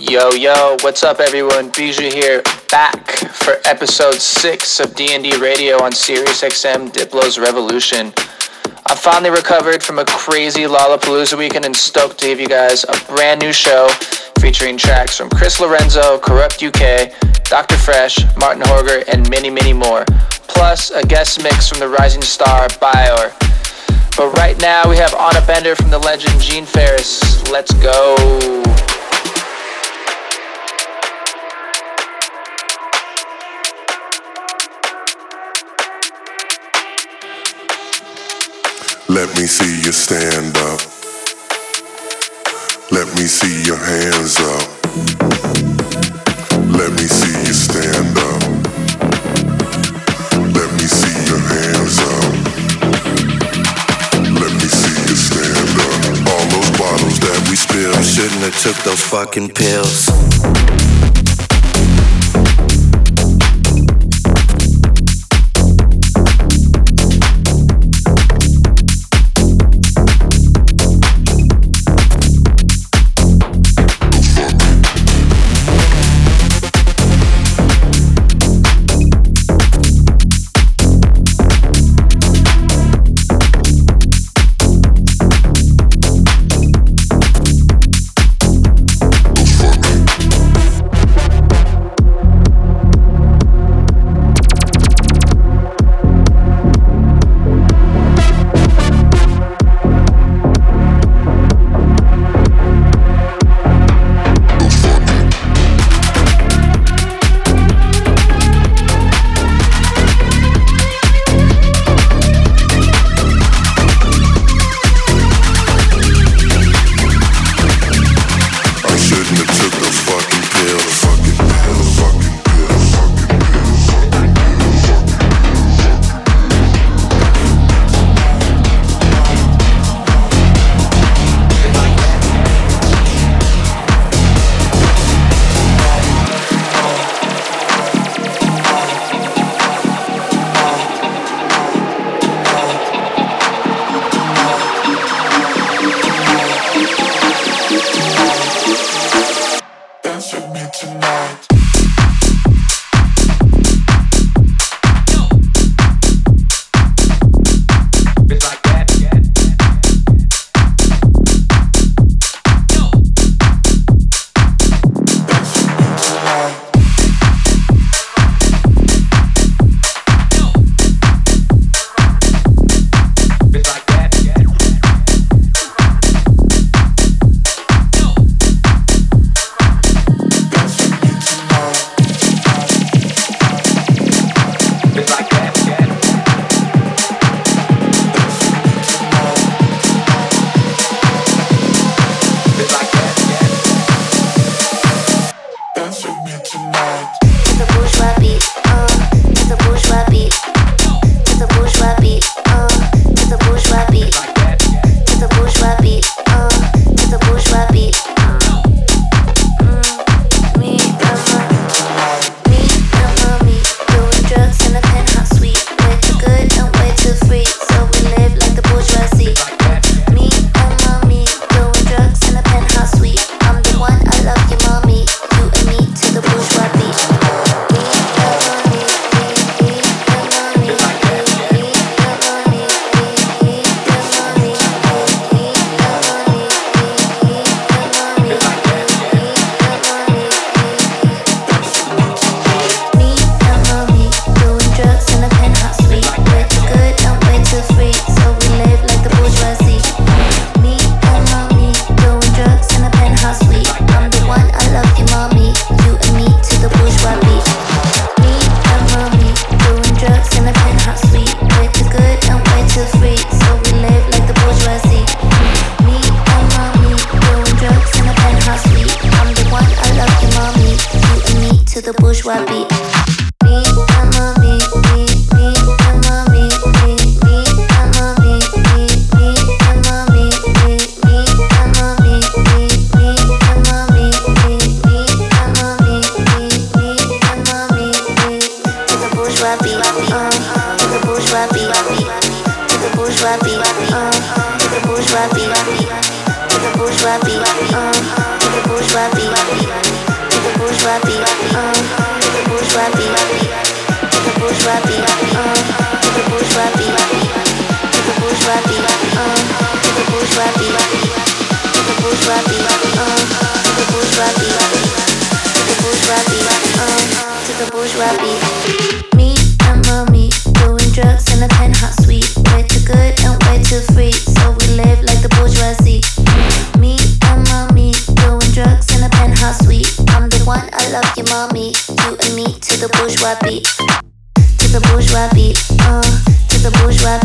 Yo, yo, what's up, everyone? Bijou here, back for episode six of D&D Radio on SiriusXM Diplo's Revolution. I finally recovered from a crazy Lollapalooza weekend and stoked to give you guys a brand new show featuring tracks from Chris Lorenzo, Corrupt UK, Dr. Fresch, Martin Horger, and many, many more. Plus, a guest mix from the rising star, BYOR. But right now, we have Anna Bender from the legend Gene Ferris. Let's go. Let me see you stand up. Let me see your hands up. Let me see you stand up. Let me see your hands up. Let me see you stand up. All those bottles that we spilled shouldn't have took those fucking pills.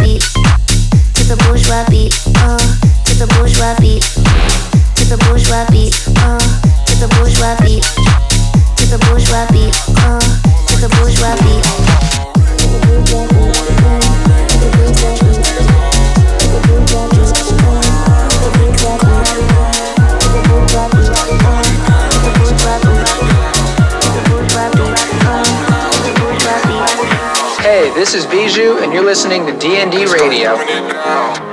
to the bourgeois beat, uh, to the bourgeois beat, to the bourgeois beat, uh, to the bourgeois beat, to the bourgeois beat, uh, to the bourgeois beat. This is Bijou, and you're listening to DND Radio.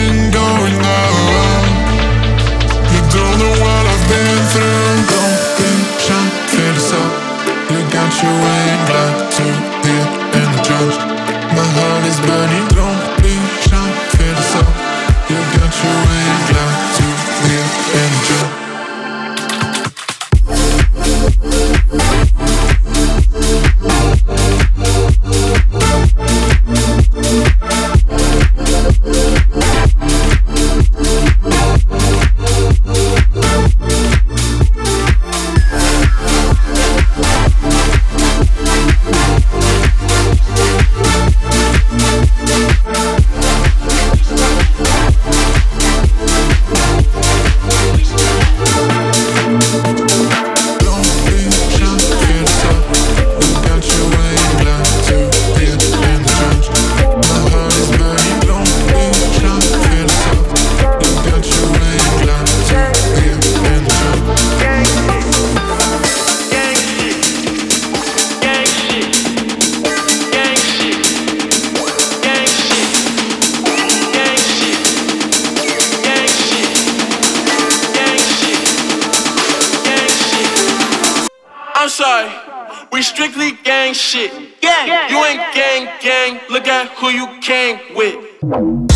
gang, look at who you came with.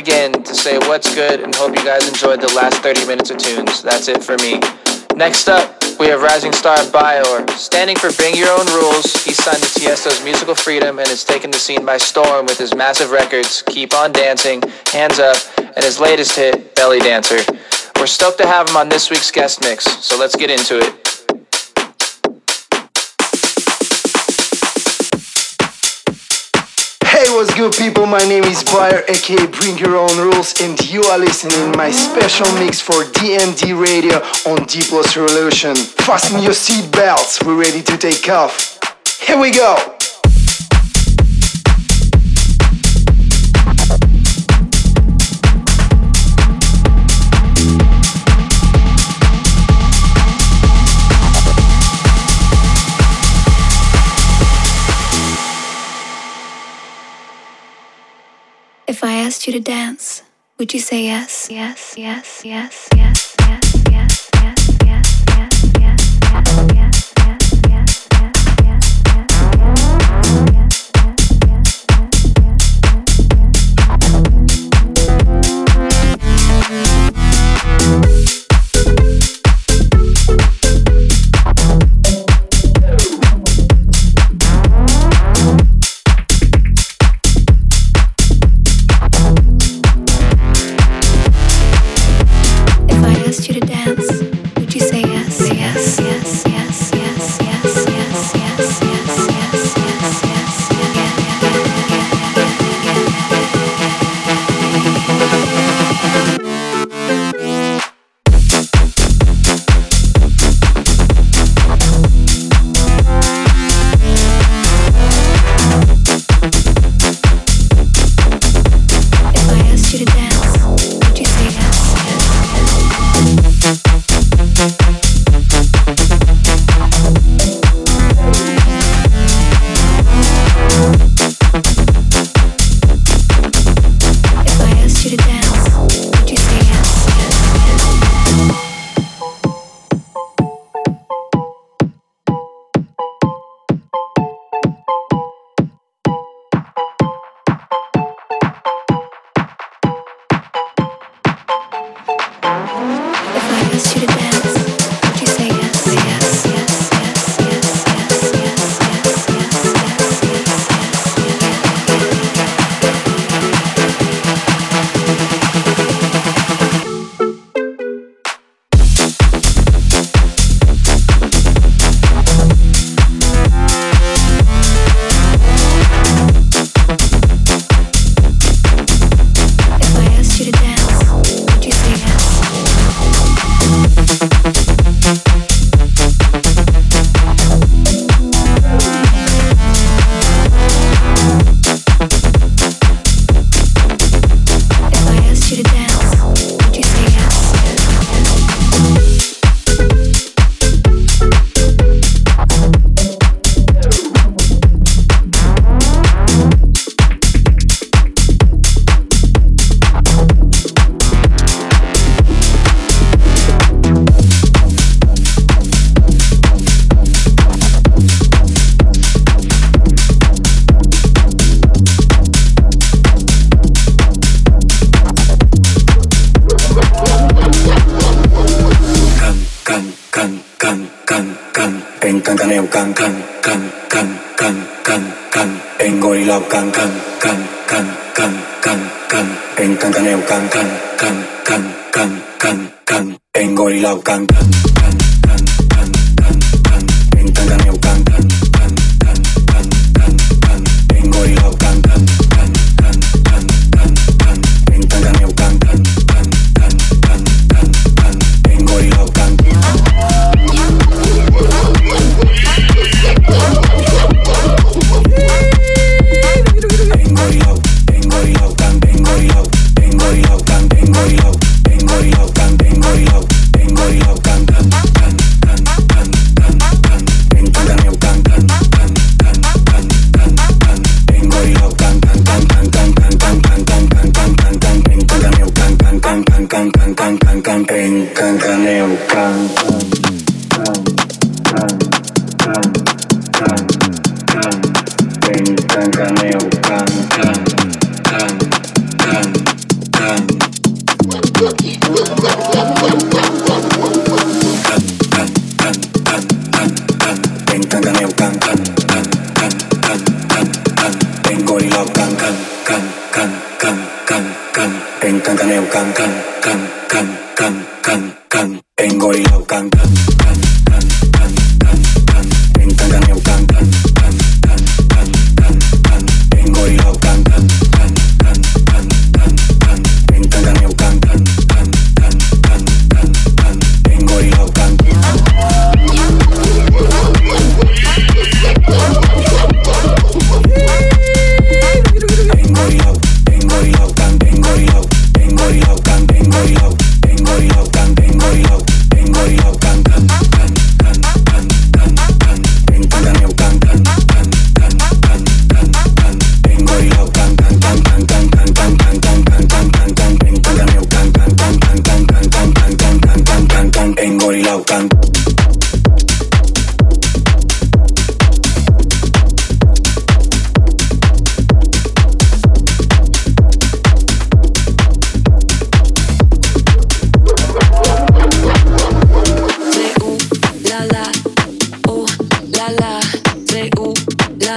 Again to say what's good and hope you guys enjoyed the last 30 minutes of tunes. That's it for me. Next up, we have Rising Star BYOR. Standing for Bring Your Own Rules, he signed to Tiesto's Musical Freedom and has taken the scene by storm with his massive records, Keep On Dancing, Hands Up, and his latest hit, Belly Dancer. We're stoked to have him on this week's guest mix, so let's get into it. Hey, what's good, people? My name is BYOR, aka Bring Your Own Rules, and you are listening my special mix for DND Radio on D Revolution. Fasten your seat belts, we're ready to take off. Here we go! If I asked you to dance, would you say yes? Yes, yes, yes, yes, Cancaneo,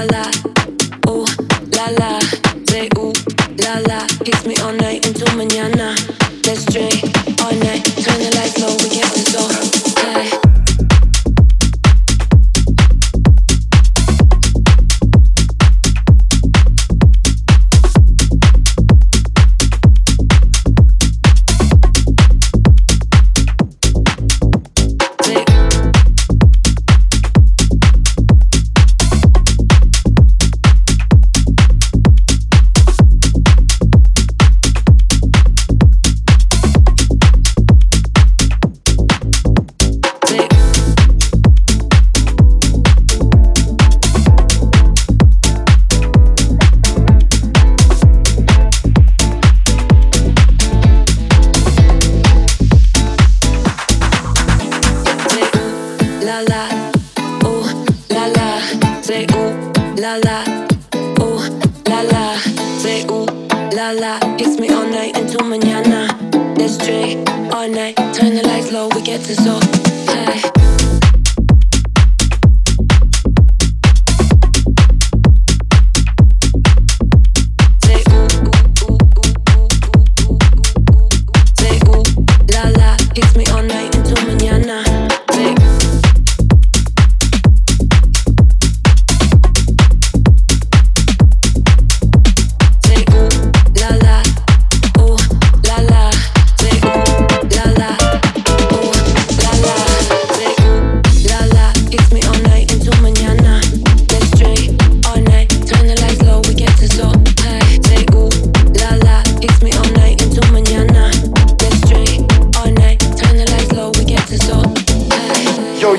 la oh, la, la la, de la la. Kiss me all night until mañana. Let's drink all night, turn the lights low.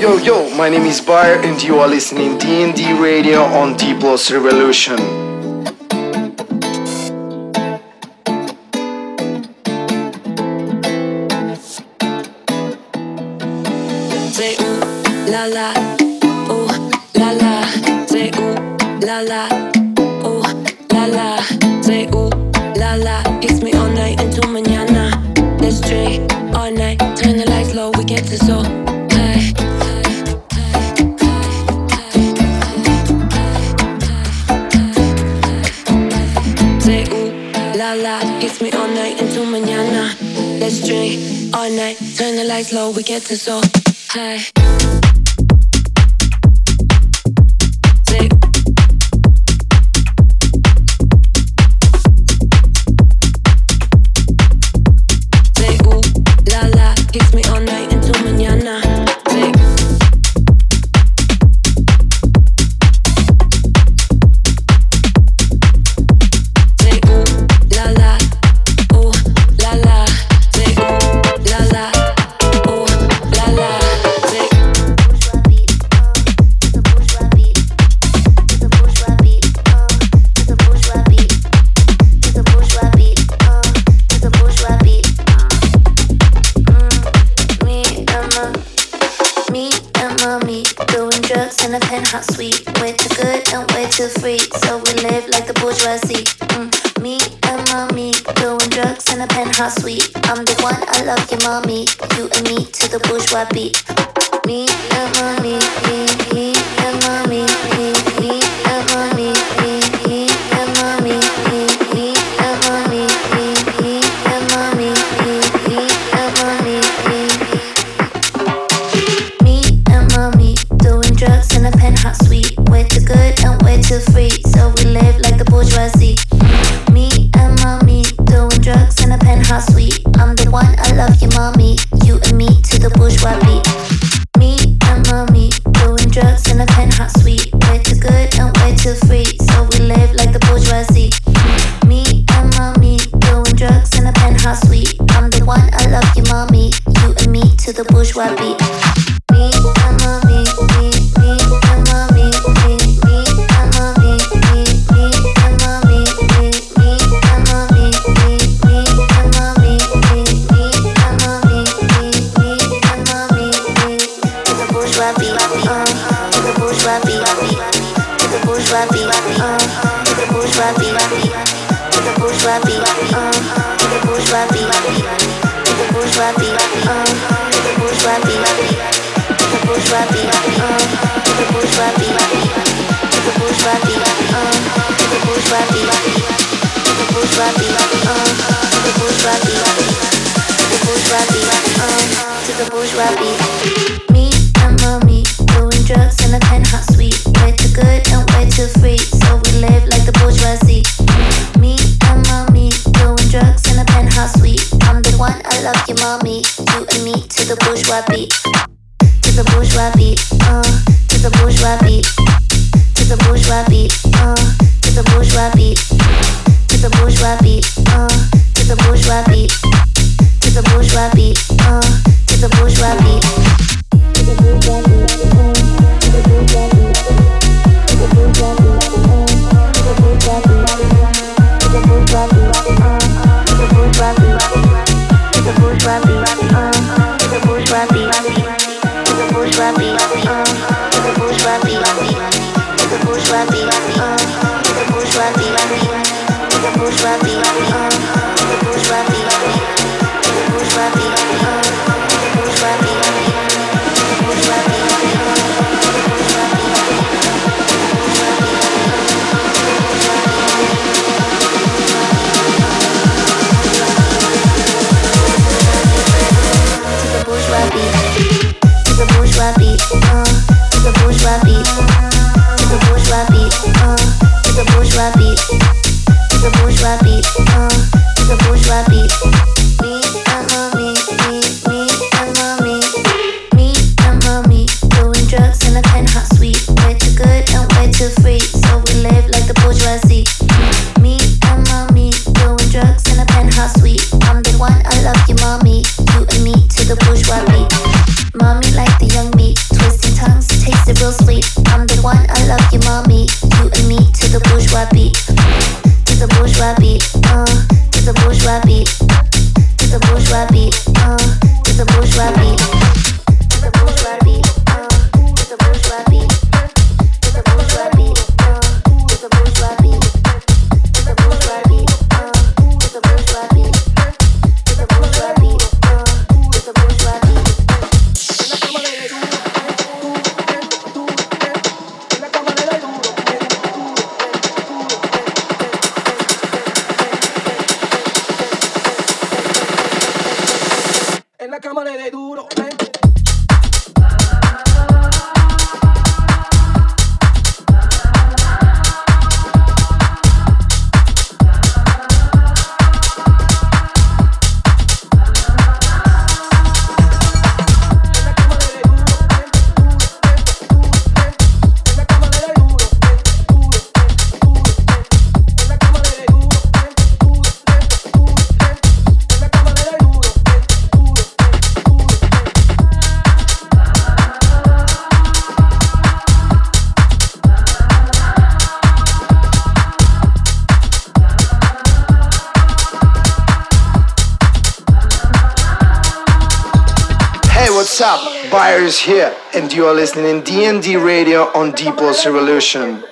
yo, yo, my name is BYOR and you are listening D&D Radio on Diplo's Revolution. up is all high. the bourgeois beat. la cámara de duro. here, and you are listening in D&D Radio on Diplo's Revolution.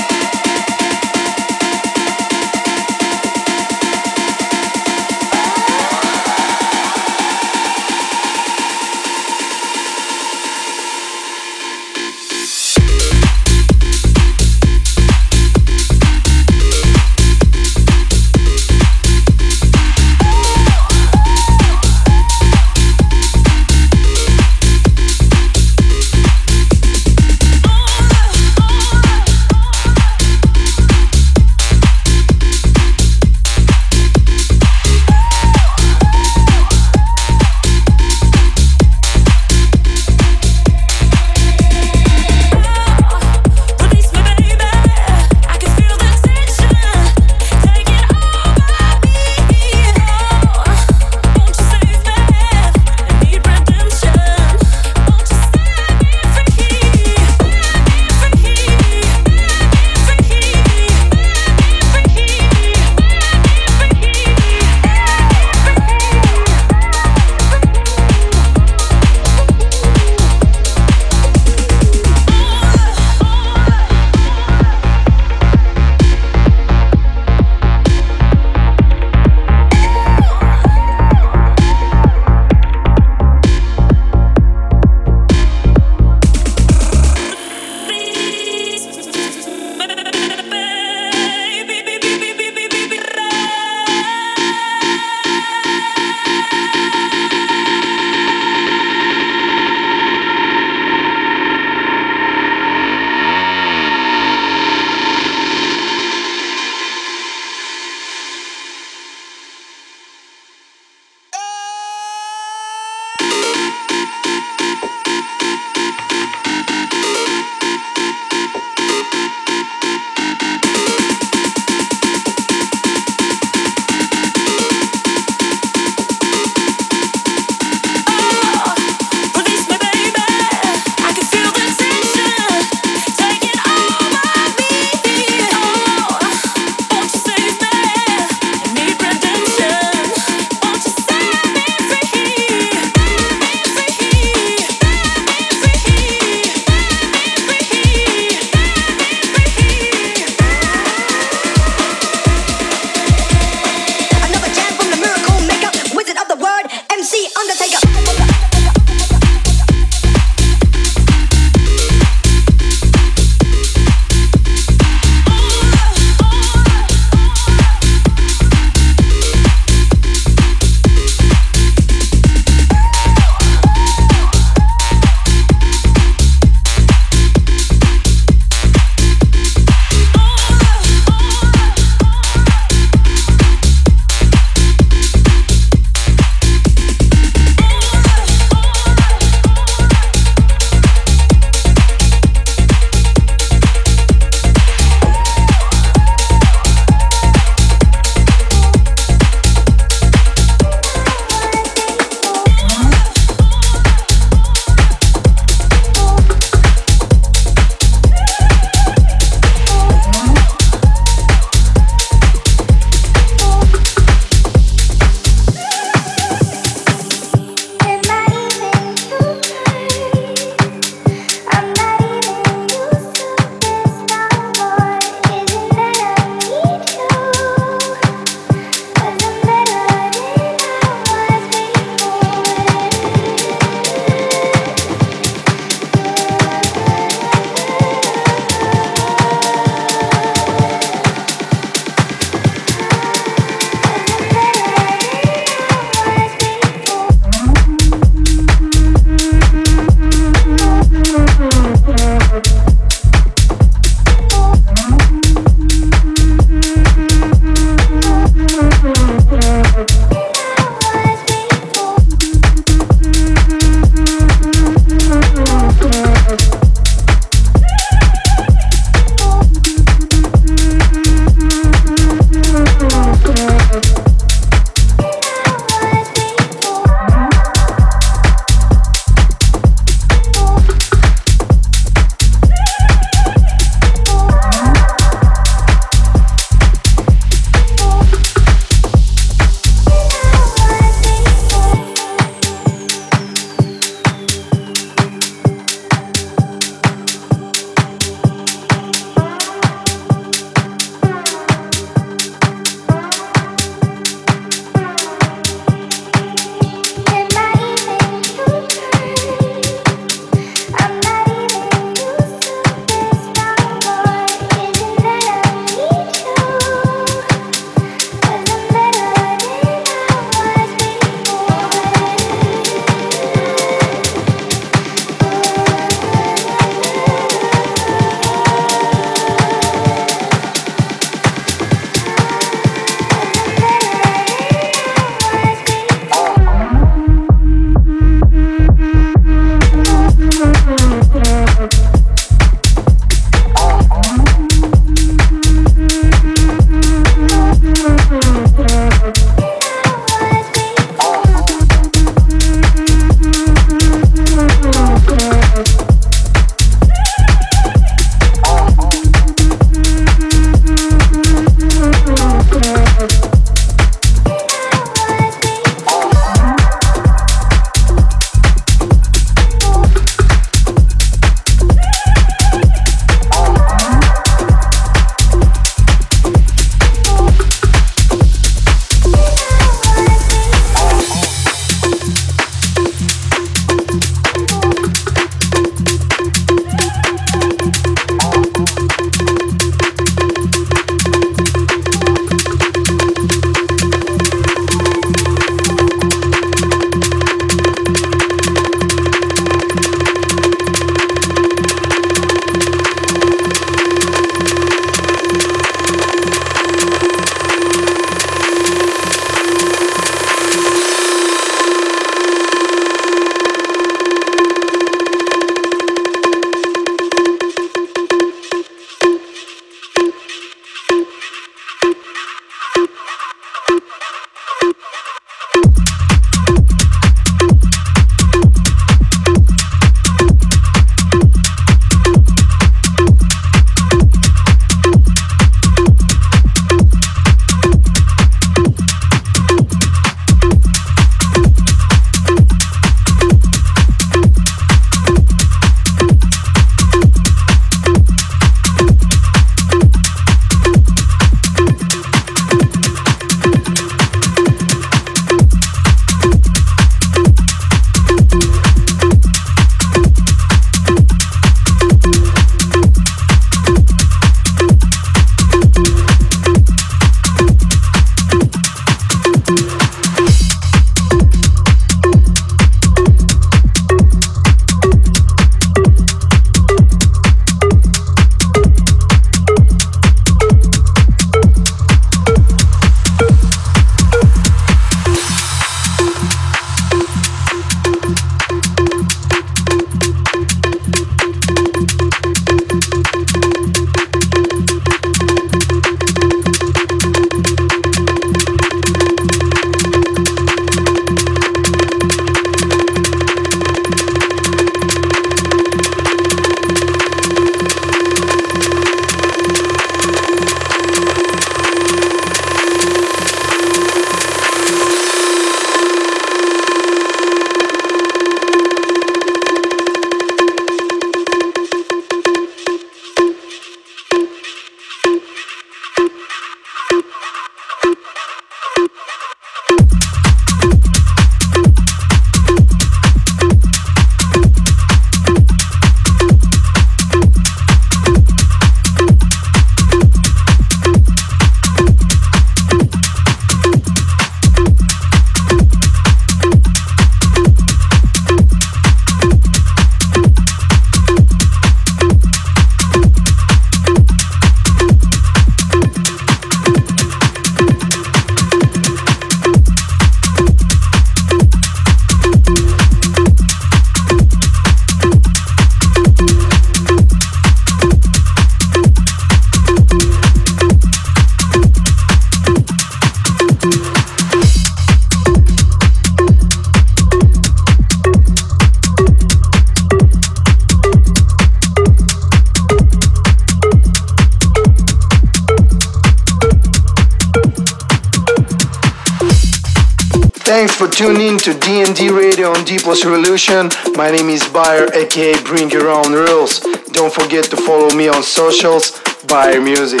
To DND Radio on Diplo's Revolution. My name is BYOR, aka Bring Your Own Rules. Don't forget to follow me on socials, BYOR Music.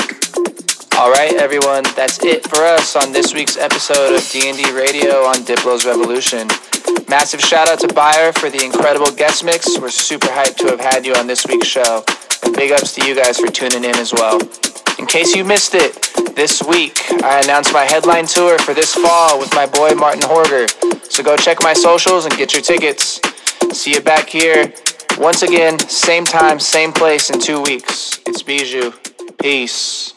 All right, everyone, that's it for us on this week's episode of D&D Radio on Diplo's Revolution. Massive shout out to BYOR for the incredible guest mix. We're super hyped to have had you on this week's show. And big ups to you guys for tuning in as well. In case you missed it, this week I announced my headline tour for this fall with my boy Martin Horger. So go check my socials and get your tickets. See you back here once again, same time, same place in two weeks. It's Bijou. Peace.